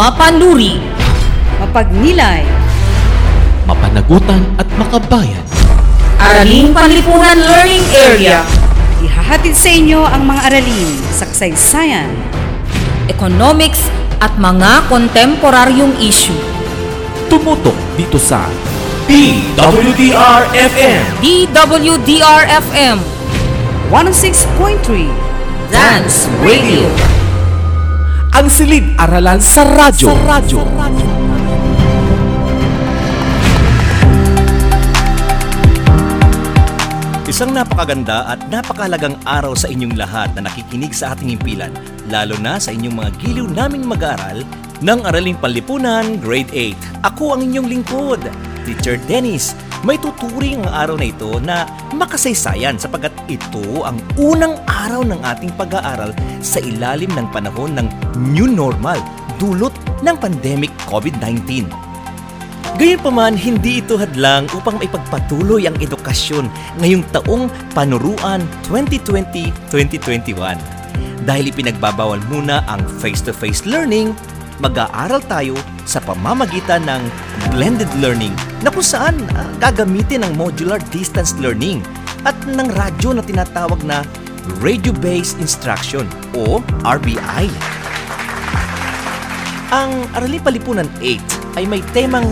Mapanuri, mapagnilay, mapanagutan at makabayan. Araling Panlipunan Learning Area, ihahatid sa inyo ang mga aralin sa kasaysayan, Economics at mga kontemporaryong issue. Tumutok dito sa DWDR-FM DWDR-FM 106.3 Dance Radio. Ang silid-aralan sa radyo. Sa radyo. Isang napakaganda at napakalagang araw sa inyong lahat na nakikinig sa ating himpilan, lalo na sa inyong mga giliw naming mag-aaral ng Araling Panlipunan Grade 8. Ako ang inyong lingkod, Teacher Dennis. May tuturing ang araw na ito na makasaysayan sapagkat ito ang unang araw ng ating pag-aaral sa ilalim ng panahon ng New Normal dulot ng pandemic COVID-19. Gayunpaman, hindi ito hadlang upang maipagpatuloy ang edukasyon ngayong taong panuruan 2020-2021. Dahil ipinagbabawal muna ang face-to-face learning, mag-aaral tayo sa pamamagitan ng blended learning na kung saan ah, gagamitin ang modular distance learning at ng radyo na tinatawag na Radio-Based Instruction o RBI. Ang Aralin Palipunan 8 ay may temang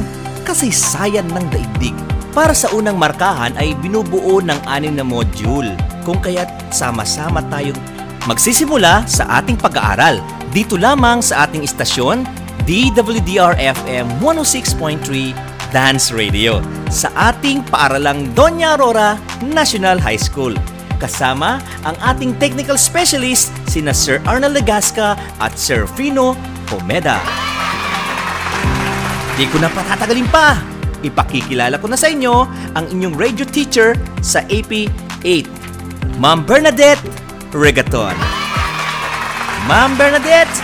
kasaysayan ng daigdig. Para sa unang markahan ay binubuo ng anim na module kung kaya't sama-sama tayong magsisimula sa ating pag-aaral dito lamang sa ating istasyon DWDR-FM 106.3 Dance Radio sa ating paaralang Doña Aurora National High School kasama ang ating technical specialist sina Sir Arnold Legasca at Sir Fino Pomeda. Di ko na patatagalin pa. Ipakikilala ko na sa inyo ang inyong radio teacher sa AP 8, Ma'am Bernadette Regaton. Ma'am Bernadette,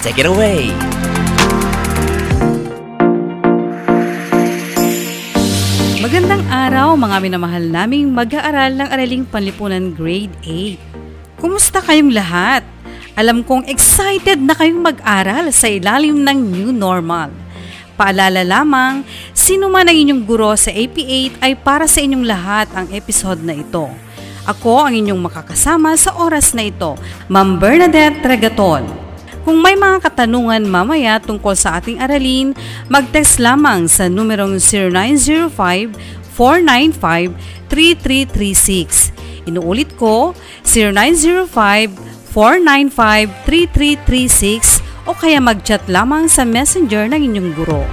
take it away. Magandang araw mga minamahal naming mag-aaral ng Araling Panlipunan Grade 8. Kumusta kayong lahat? Alam kong excited na kayong mag-aral sa ilalim ng new normal. Paalala lamang, sino man ang inyong guro sa AP8 ay para sa inyong lahat ang episode na ito. Ako ang inyong makakasama sa oras na ito, Ma'am Bernadette Regaton. Kung may mga katanungan mamaya tungkol sa ating aralin, mag-text lamang sa numerong 0905-495-3336. Inuulit ko, 0905-495-3336 o kaya mag-chat lamang sa messenger ng inyong guro.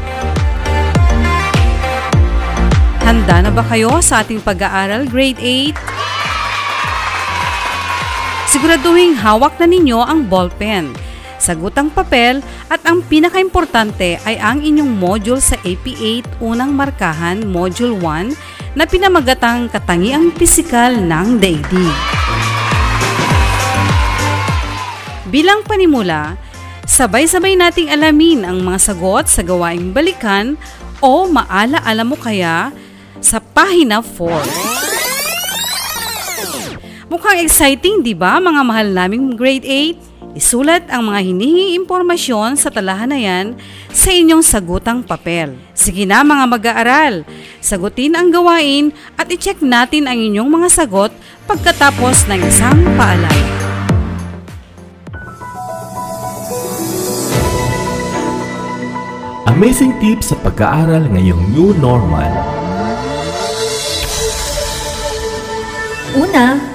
Handa na ba kayo sa ating pag-aaral grade 8? Siguraduhin hawak na ninyo ang ballpen, sagutang papel at ang pinakaimportante ay ang inyong module sa AP8 unang markahan Module 1 na pinamagatang katangiang pisikal ng daigdig. Bilang panimula, sabay-sabay nating alamin ang mga sagot sa gawaing balikan o maala-ala mo kaya sa pahina 4. Mukhang exciting, di ba mga mahal naming grade 8? Isulat ang mga hinihingi impormasyon sa talahan na yan sa inyong sagutang papel. Sige na mga mag-aaral, sagutin ang gawain at i-check natin ang inyong mga sagot pagkatapos ng isang paalala. Amazing tips sa pag-aaral ngayong new normal. Una,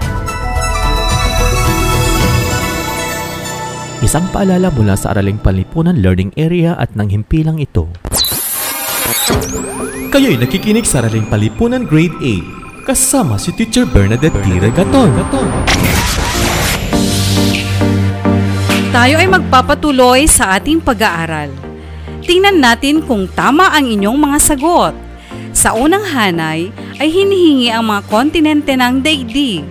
Isang paalala mula sa Araling Panlipunan Learning Area at ng himpilang ito. Kayo'y nakikinig sa Araling Panlipunan Grade 8 kasama si Teacher Bernadette T. Regaton. Tayo ay magpapatuloy sa ating pag-aaral. Tingnan natin kung tama ang inyong mga sagot. Sa unang hanay ay hinihingi ang mga kontinente ng daigdig.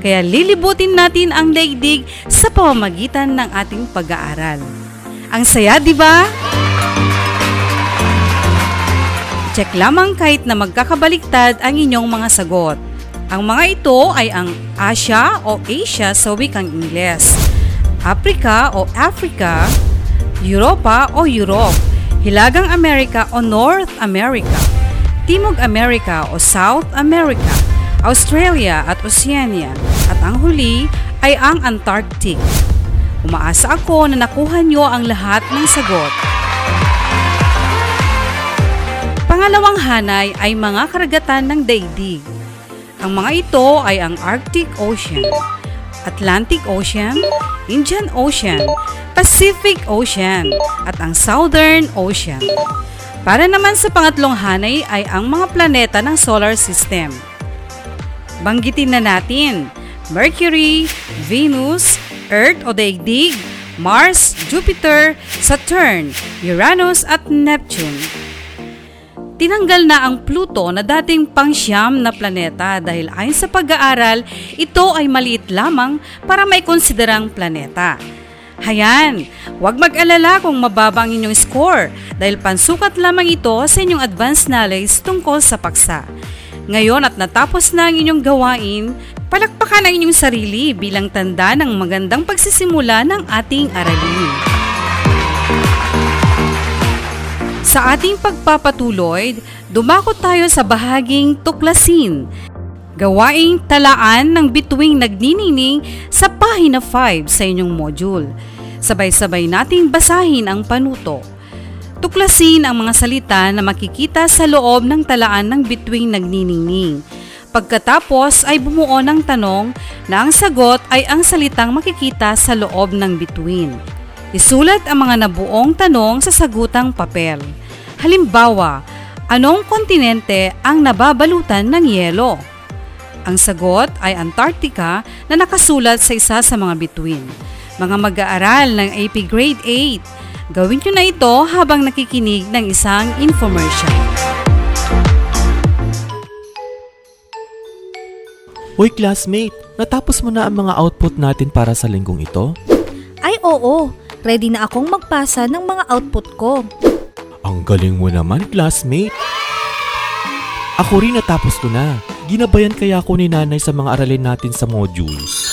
Kaya lilibutin natin ang daigdig sa pamamagitan ng ating pag-aaral. Ang saya, di ba? Check lamang kahit na magkakabaliktad ang inyong mga sagot. Ang mga ito ay ang Asia o Asia sa wikang Ingles, Africa o Africa, Europa o Europe, Hilagang Amerika o North America, Timog Amerika o South America, Australia at Oceania, at ang huli ay ang Antarctic. Umaasa ako na nakuha nyo ang lahat ng sagot. Pangalawang hanay ay mga karagatan ng daigdig. Ang mga ito ay ang Arctic Ocean, Atlantic Ocean, Indian Ocean, Pacific Ocean, at ang Southern Ocean. Para naman sa pangatlong hanay ay ang mga planeta ng solar system. Banggitin na natin, Mercury, Venus, Earth o daigdig, Mars, Jupiter, Saturn, Uranus at Neptune. Tinanggal na ang Pluto na dating pangsyam na planeta dahil ayon sa pag-aaral, ito ay maliit lamang para may konsiderang planeta. Hayan, huwag mag-alala kung mababa ang inyong score dahil pansukat lamang ito sa inyong advanced knowledge tungkol sa paksa. Ngayon at natapos na ang inyong gawain, palakpakan ang inyong sarili bilang tanda ng magandang pagsisimula ng ating aralin. Sa ating pagpapatuloy, dumako tayo sa bahaging tuklasin. Gawaing talaan ng bituing nagninining sa pahina 5 sa inyong module. Sabay-sabay nating basahin ang panuto. Tuklasin ang mga salita na makikita sa loob ng talaan ng bituing nagniningning. Pagkatapos ay bumuo ng tanong na ang sagot ay ang salitang makikita sa loob ng bituin. Isulat ang mga nabuong tanong sa sagutang papel. Halimbawa, anong kontinente ang nababalutan ng yelo? Ang sagot ay Antarctica na nakasulat sa isa sa mga bituin. Mga mag-aaral ng AP Grade 8, gawin nyo na ito habang nakikinig ng isang infomercial. Hoy classmate, natapos mo na ang mga output natin para sa linggong ito? Ay oo, ready na akong magpasa ng mga output ko. Ang galing mo naman, classmate. Ako rin natapos ko na. Ginabayan kaya ako ni nanay sa mga aralin natin sa modules.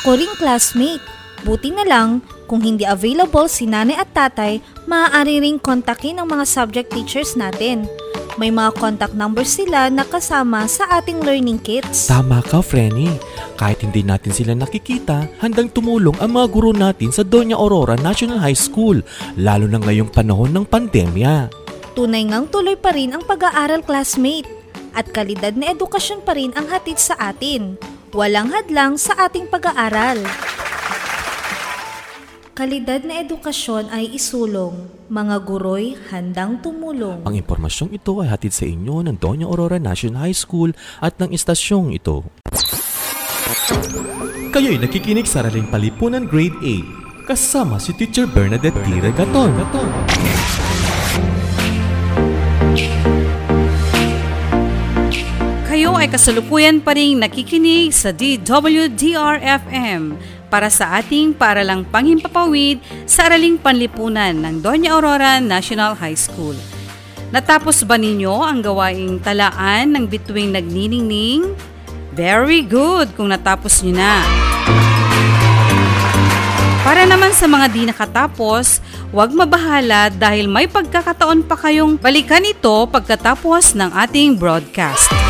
Ako ring classmate. Buti na lang, kung hindi available si nanay at tatay, maaari ring kontakin ang mga subject teachers natin. May mga contact numbers sila na kasama sa ating learning kits. Tama ka, Frenny. Kahit hindi natin sila nakikita, handang tumulong ang mga guro natin sa Doña Aurora National High School, lalo na ngayong panahon ng pandemya. Tunay ngang tuloy pa rin ang pag-aaral classmate at kalidad na edukasyon pa rin ang hatid sa atin. Walang hadlang sa ating pag-aaral. Kalidad na edukasyon ay isulong. Mga guro'y handang tumulong. Ang impormasyong ito ay hatid sa inyo ng Doña Aurora National High School at ng istasyong ito. Kayo'y nakikinig sa Araling Palipunan Grade 8 kasama si Teacher Bernadette T. Regaton. Kayo ay kasalukuyan pa rin nakikinig sa DWDR-FM para sa ating paaralang panghimpapawid sa Araling Panlipunan ng Doña Aurora National High School. Natapos ba ninyo ang gawaing talaan ng bituing nagniningning? Very good kung natapos nyo na. Para naman sa mga di nakatapos, huwag mabahala dahil may pagkakataon pa kayong balikan ito pagkatapos ng ating broadcast.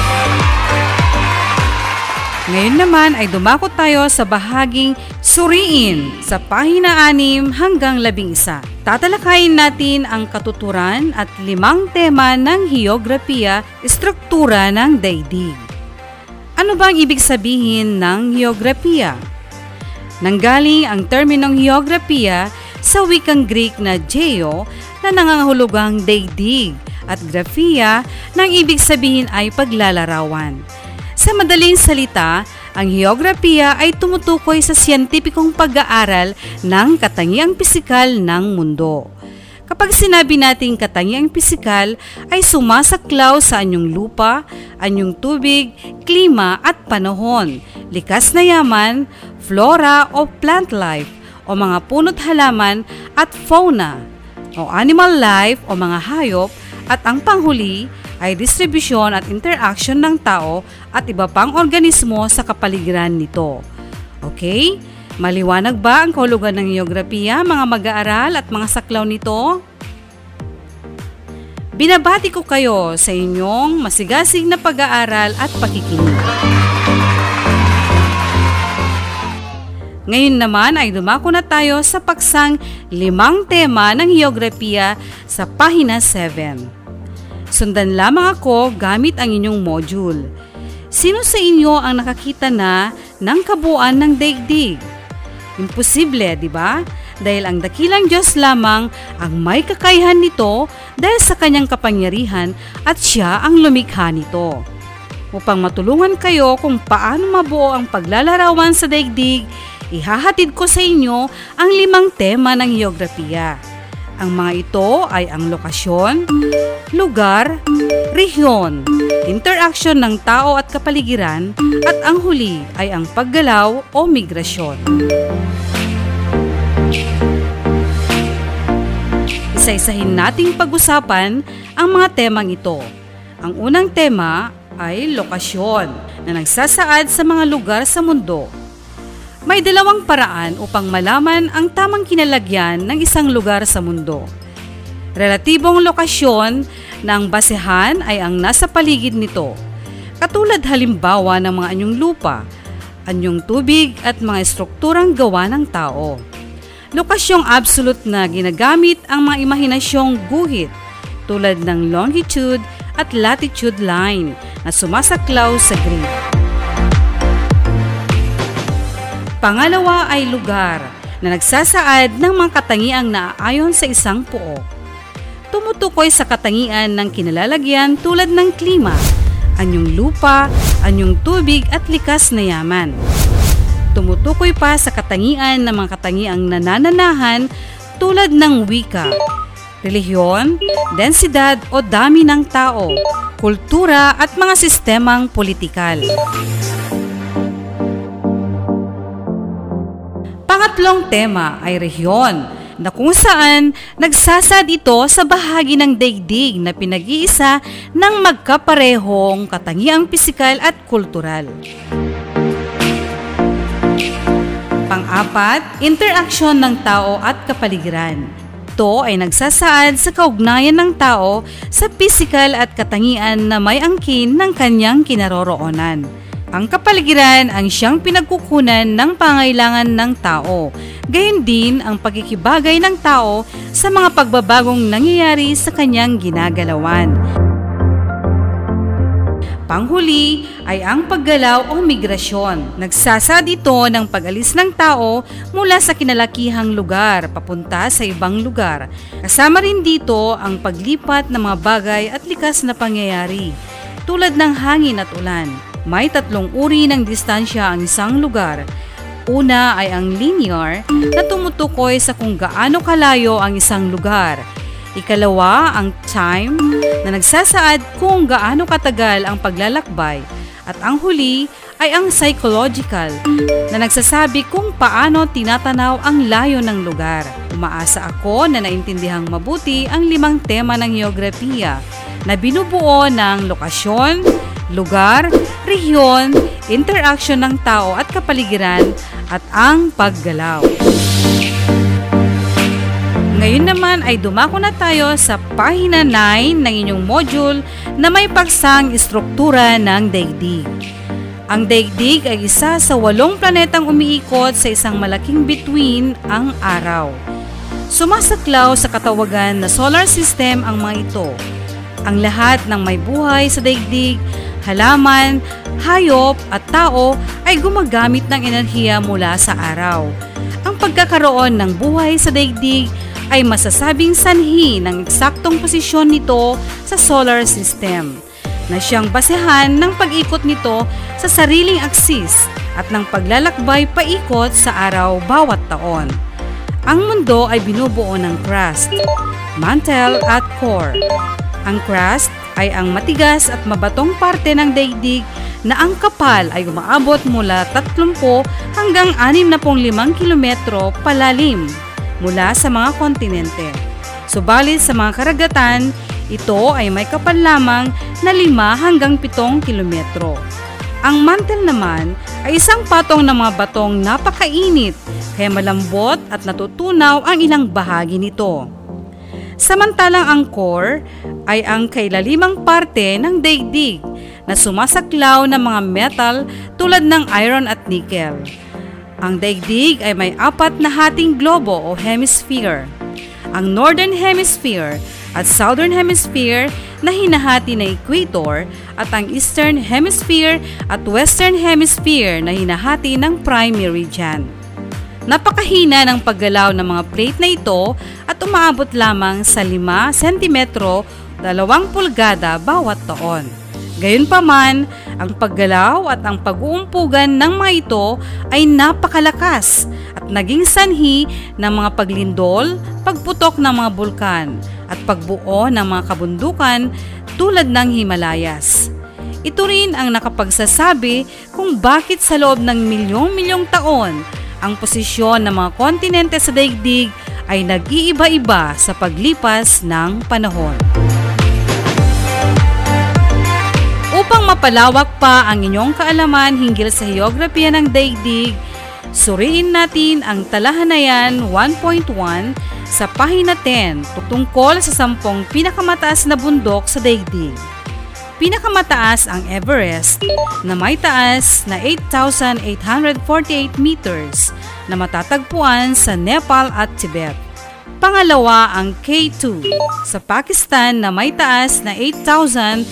Ngayon naman ay dumako tayo sa bahaging suriin sa pahina 6 hanggang 11. Tatalakayin natin ang katuturan at limang tema ng heograpiya, struktura ng daigdig. Ano ba ang ibig sabihin ng heograpiya? Nanggaling ang terminong heograpiya sa wikang Greek na geo na nangangahulugang daigdig at grafia nang ibig sabihin ay paglalarawan. Sa madaling salita, ang heograpiya ay tumutukoy sa siyentipikong pag-aaral ng katangiang pisikal ng mundo. Kapag sinabi nating katangiang pisikal ay sumasaklaw sa anyong lupa, anyong tubig, klima at panahon, likas na yaman, flora o plant life o mga punot halaman at fauna o animal life o mga hayop at ang panghuli ay distribusyon at interaction ng tao at iba pang organismo sa kapaligiran nito. Okay? Maliwanag ba ang kahulugan ng geografiya, mga mag-aaral at mga saklaw nito? Binabati ko kayo sa inyong masigasig na pag-aaral at pakikinig. Ngayon naman ay dumako na tayo sa paksang limang tema ng geografiya sa pahina 7. Sundan lamang ako gamit ang inyong module. Sino sa inyo ang nakakita na ng kabuuan ng daigdig? Imposible, di ba? Dahil ang dakilang Diyos lamang ang may kakayahan nito dahil sa kanyang kapangyarihan at siya ang lumikha nito. Upang matulungan kayo kung paano mabuo ang paglalarawan sa daigdig, ihahatid ko sa inyo ang limang tema ng geografiya. Ang mga ito ay ang lokasyon, lugar, rehiyon, interaksyon ng tao at kapaligiran, at ang huli ay ang paggalaw o migrasyon. Isa-isahin nating pag-usapan ang mga temang ito. Ang unang tema ay lokasyon na nagsasaad sa mga lugar sa mundo. May dalawang paraan upang malaman ang tamang kinalagyan ng isang lugar sa mundo. Relatibong lokasyon ng basehan ay ang nasa paligid nito, katulad halimbawa ng mga anyong lupa, anyong tubig at mga estrukturang gawa ng tao. Lokasyong absolute na ginagamit ang mga imahinasyong guhit tulad ng longitude at latitude line na sumasaklaw sa grid. Pangalawa ay lugar na nagsasaad ng mga katangiang naaayon sa isang puo. Tumutukoy sa katangian ng kinalalagyan tulad ng klima, anyong lupa, anyong tubig at likas na yaman. Tumutukoy pa sa katangian ng mga katangiang nanananahan tulad ng wika, relihiyon, densidad o dami ng tao, kultura at mga sistemang politikal. Pangatlong tema ay rehiyon na kung saan nagsasad ito sa bahagi ng daigdig na pinag-iisa ng magkaparehong katangiang pisikal at kultural. Pang-apat, interaksyon ng tao at kapaligiran. Ito ay nagsasaad sa kaugnayan ng tao sa pisikal at katangian na may angkin ng kanyang kinaroroonan. Ang kapaligiran ang siyang pinagkukunan ng pangailangan ng tao. Gayon din ang pagkikibagay ng tao sa mga pagbabagong nangyayari sa kanyang ginagalawan. Panghuli ay ang paggalaw o migrasyon. Nagsasad ito ng pag-alis ng tao mula sa kinalakihang lugar papunta sa ibang lugar. Kasama rin dito ang paglipat ng mga bagay at likas na pangyayari tulad ng hangin at ulan. May tatlong uri ng distansya ang isang lugar. Una ay ang linear na tumutukoy sa kung gaano kalayo ang isang lugar. Ikalawa, ang time na nagsasaad kung gaano katagal ang paglalakbay. At ang huli ay ang psychological na nagsasabi kung paano tinatanaw ang layo ng lugar. Umaasa ako na naintindihang mabuti ang limang tema ng geografiya na binubuo ng lokasyon, lugar, rehiyon, interaction ng tao at kapaligiran at ang paggalaw. Ngayon naman ay dumako na tayo sa pahina 9 ng inyong module na may paksang istruktura ng daigdig. Ang daigdig ay isa sa walong planetang umiikot sa isang malaking bituin ang araw. Sumasaklaw sa katawagan na solar system ang mga ito. Ang lahat ng may buhay sa daigdig, halaman, hayop at tao ay gumagamit ng enerhiya mula sa araw. Ang pagkakaroon ng buhay sa daigdig ay masasabing sanhi ng eksaktong posisyon nito sa solar system na siyang basehan ng pag-ikot nito sa sariling aksis at ng paglalakbay paikot sa araw bawat taon. Ang mundo ay binubuo ng crust, mantle at core. Ang crust ay ang matigas at mabatong parte ng daigdig na ang kapal ay umaabot mula 30 hanggang 65 kilometro palalim mula sa mga kontinente. Subalit sa mga karagatan, ito ay may kapal lamang na 5 hanggang 7 kilometro. Ang mantle naman ay isang patong ng mga batong napakainit kaya malambot at natutunaw ang ilang bahagi nito. Samantalang ang core ay ang kailalimang parte ng daigdig na sumasaklaw ng mga metal tulad ng iron at nickel. Ang daigdig ay may apat na hating globo o hemisphere. Ang Northern Hemisphere at Southern Hemisphere na hinahati na equator at ang Eastern Hemisphere at Western Hemisphere na hinahati ng prime meridian. Napakahina ng paggalaw ng mga plate na ito at umaabot lamang sa 5 cm 2 pulgada bawat taon. Gayunpaman, ang paggalaw at ang pag-uumpugan ng mga ito ay napakalakas at naging sanhi ng mga paglindol, pagputok ng mga bulkan at pagbuo ng mga kabundukan tulad ng Himalayas. Ito rin ang nakapagsasabi kung bakit sa loob ng milyong-milyong taon ang posisyon ng mga kontinente sa daigdig ay nag-iiba-iba sa paglipas ng panahon. Upang mapalawak pa ang inyong kaalaman hinggil sa heograpiya ng daigdig, suriin natin ang Talahanayan 1.1 sa pahina 10 tungkol sa sampung pinakamataas na bundok sa daigdig. Pinakamataas ang Everest na may taas na 8,848 meters na matatagpuan sa Nepal at Tibet. Pangalawa ang K2 sa Pakistan na may taas na 8,611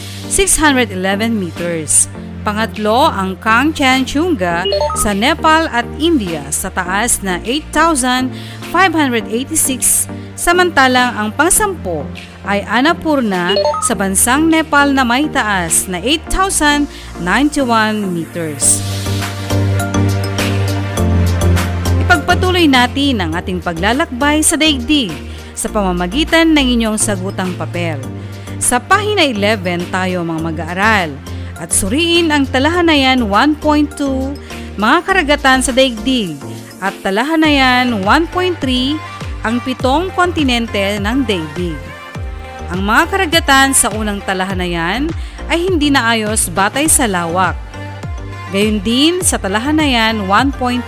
meters. Pangatlo ang Kangchenjunga sa Nepal at India sa taas na 8,586 samantalang ang pangsampo ay Annapurna sa bansang Nepal na may taas na 8,091 meters. Ipagpatuloy natin ang ating paglalakbay sa daigdig sa pamamagitan ng inyong sagutang papel. Sa pahina 11 tayo mga mag-aaral at suriin ang Talahanayan 1.2, mga karagatan sa daigdig at Talahanayan 1.3, ang pitong kontinente ng daigdig. Ang mga karagatan sa unang talahanayan ay hindi naayos batay sa lawak. Gayon din sa talahanayan 1.3.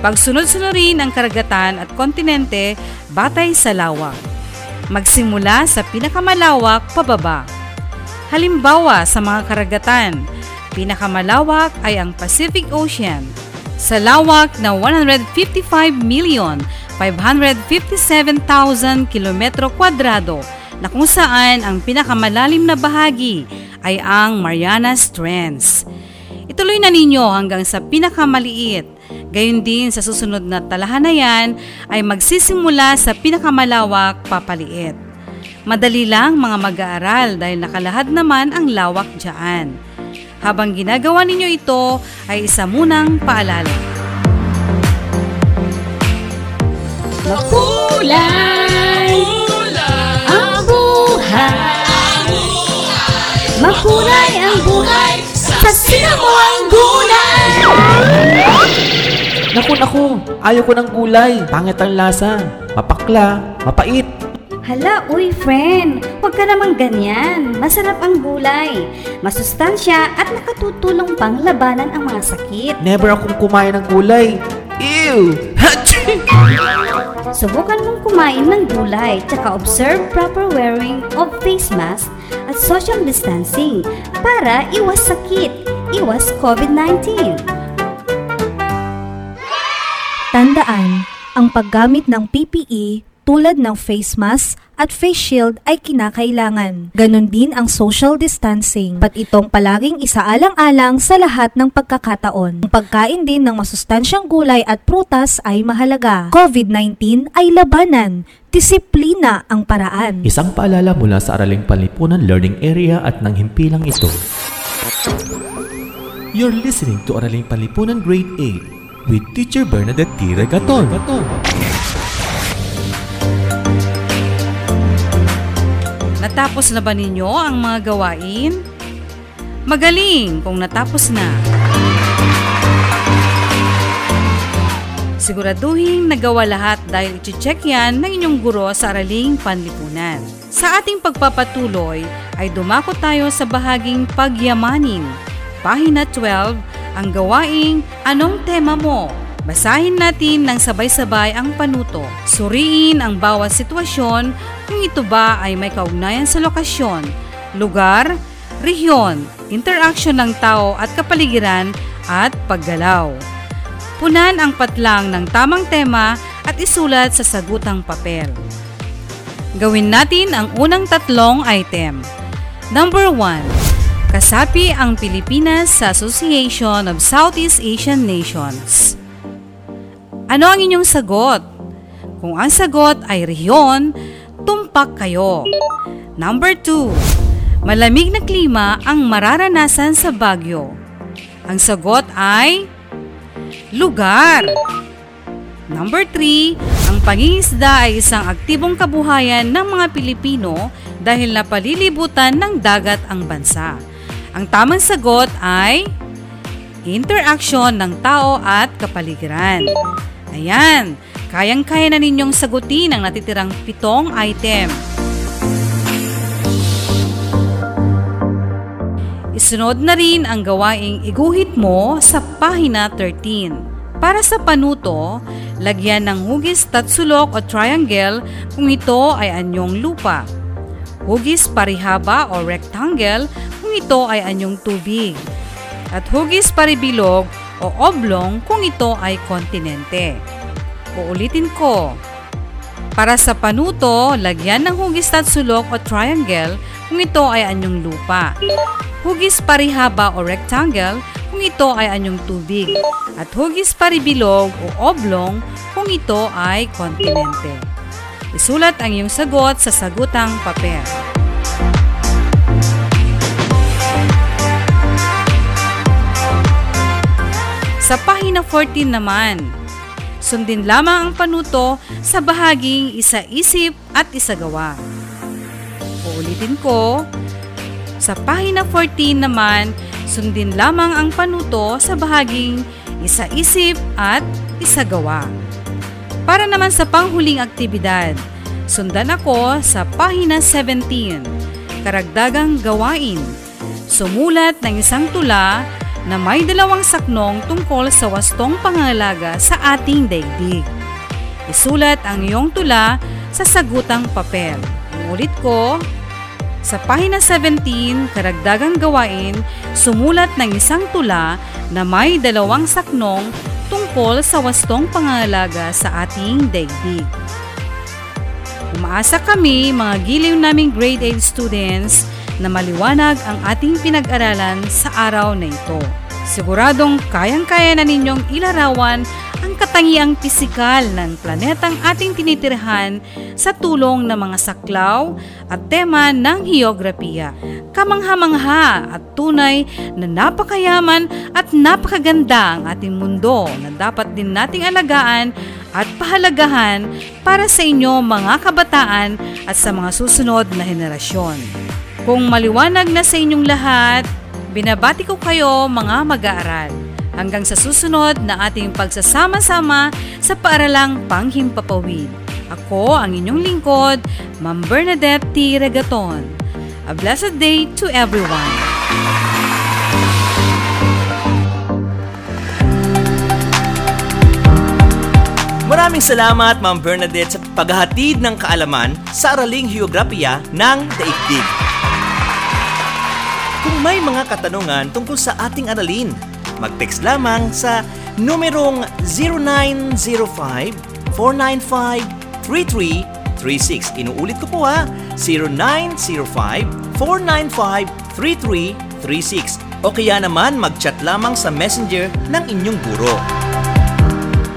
Pagsunod-sunurin ang karagatan at kontinente batay sa lawak. Magsimula sa pinakamalawak pababa. Halimbawa sa mga karagatan, pinakamalawak ay ang Pacific Ocean sa lawak na 155 million 557,000 kilometro kwadrado na kung saan ang pinakamalalim na bahagi ay ang Marianas Trench. Ituloy na ninyo hanggang sa pinakamaliit. Gayon din sa susunod na talahanayan ay magsisimula sa pinakamalawak papaliit. Madali lang mga mag-aaral dahil nakalahad naman ang lawak dyan. Habang ginagawa ninyo ito ay isa munang paalala. Makulay Makulay ang buhay sa mo ang gulay! Naku, naku, ayaw ko ng gulay. Pangit ang lasa. Mapakla, mapait. Hala, uy friend, huwag ka namang ganyan. Masarap ang gulay. Masustansya at nakatutulong pang labanan ang mga sakit. Never akong kumain ng gulay. Ew! Subukan mong kumain ng gulay, tsaka observe proper wearing of face mask at social distancing para iwas sakit, iwas COVID-19. Tandaan, ang paggamit ng PPE tulad ng face mask at face shield ay kinakailangan. Ganon din ang social distancing, pat itong palaging isaalang-alang sa lahat ng pagkakataon. Ang pagkain din ng masustansyang gulay at prutas ay mahalaga. COVID-19 ay labanan, disiplina ang paraan. Isang paalala mula sa Araling Panlipunan Learning Area at ng himpilang ito. You're listening to Araling Panlipunan Grade 8 with Teacher Bernadette T. Regaton. Natapos na ba ninyo ang mga gawain? Magaling kung natapos na. Siguraduhin nagawa lahat dahil iti-check yan ng inyong guro sa araling panlipunan. Sa ating pagpapatuloy ay dumako tayo sa bahaging pagyamanin. Pahina 12, ang gawaing Anong Tema Mo? Basahin natin ng sabay-sabay ang panuto. Suriin ang bawat sitwasyon kung ito ba ay may kaugnayan sa lokasyon, lugar, rehiyon, interaction ng tao at kapaligiran at paggalaw. Punan ang patlang ng tamang tema at isulat sa sagutang papel. Gawin natin ang unang tatlong item. Number 1. Kasapi ang Pilipinas sa Association of Southeast Asian Nations. Ano ang inyong sagot? Kung ang sagot ay rehiyon, tumpak kayo. Number 2. Malamig na klima ang mararanasan sa Baguio. Ang sagot ay lugar. Number 3, ang pangingisda ay isang aktibong kabuhayan ng mga Pilipino dahil napalilibutan ng dagat ang bansa. Ang tamang sagot ay interaction ng tao at kapaligiran. Ayan, kayang-kaya na ninyong sagutin ang natitirang pitong item. Isunod na rin ang gawaing iguhit mo sa pahina 13. Para sa panuto, lagyan ng hugis tatsulok o triangle kung ito ay anyong lupa. Hugis parihaba o rectangle kung ito ay anyong tubig. At hugis paribilog o oblong kung ito ay kontinente. Uulitin ko. Para sa panuto, lagyan ng hugis tatsulok o triangle kung ito ay anyong lupa. Hugis parihaba o rectangle kung ito ay anyong tubig. At hugis paribilog o oblong kung ito ay kontinente. Isulat ang iyong sagot sa sagutang papel. Sa pahina 14 naman, sundin lamang ang panuto sa bahaging isa-isip at isagawa. Uulitin ko, sa pahina 14 naman, sundin lamang ang panuto sa bahaging isa-isip at isagawa. Para naman sa panghuling aktibidad, sundan ako sa pahina 17, karagdagang gawain. Sumulat ng isang tula na may dalawang saknong tungkol sa wastong pangangalaga sa ating daigdig. Isulat ang iyong tula sa sagutang papel. Ulit ko, sa pahina 17, karagdagang gawain, sumulat ng isang tula na may dalawang saknong tungkol sa wastong pangangalaga sa ating daigdig. Umaasa kami, mga giliw naming grade 8 students, na maliwanag ang ating pinag-aralan sa araw na ito. Siguradong kayang-kaya na ninyong ilarawan ang katangiang pisikal ng planetang ating tinitirhan sa tulong ng mga saklaw at tema ng heograpiya. Kamangha-mangha at tunay na napakayaman at napakaganda ang ating mundo na dapat din nating alagaan at pahalagahan para sa inyo mga kabataan at sa mga susunod na henerasyon. Kung maliwanag na sa inyong lahat, Binabati ko kayo mga mag-aaral. Hanggang sa susunod na ating pagsasama-sama sa paaralang panghimpapawid. Ako ang inyong lingkod, Ma'am Bernadette T. Regaton. A blessed day to everyone. Maraming salamat Ma'am Bernadette sa paghahatid ng kaalaman sa araling geografiya ng daigdig. Kung may mga katanungan tungkol sa ating aralin, mag-text lamang sa numerong 0905-495-3336. Inuulit ko po ha, 0905-495-3336. O kaya naman mag-chat lamang sa messenger ng inyong guro.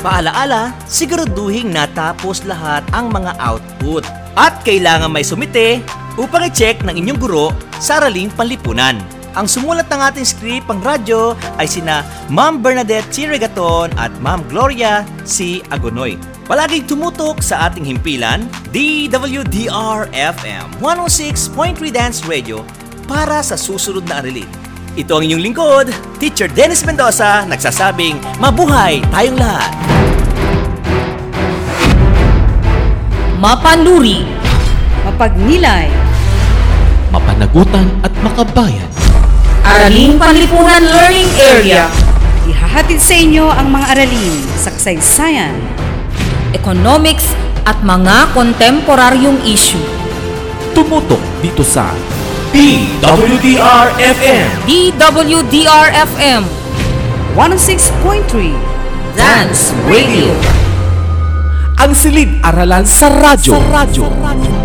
Paalaala, siguraduhin natapos lahat ang mga output. At kailangan may sumite upang i-check ng inyong guro sa araling panlipunan. Ang sumulat ng ating script pang radyo ay sina Ma'am Bernadette T. Regaton at Ma'am Gloria C. Agonoy. Palaging tumutok sa ating himpilan, DWDR-FM 106.3 Dance Radio para sa susunod na aralin. Ito ang inyong lingkod, Teacher Dennis Mendoza, nagsasabing, Mabuhay tayong lahat! Mapanuri, Mapagnilay, Mapanagutan at makabayan. Araling Panlipunan Learning Area, ihahatid sa inyo ang mga aralin sa kasaysayan, Economics at mga kontemporaryong issue. Tumutok dito sa DWDR-FM DWDR-FM, 106.3 Dance Radio. Ang silid-aralan sa radyo. Sa radyo. Dance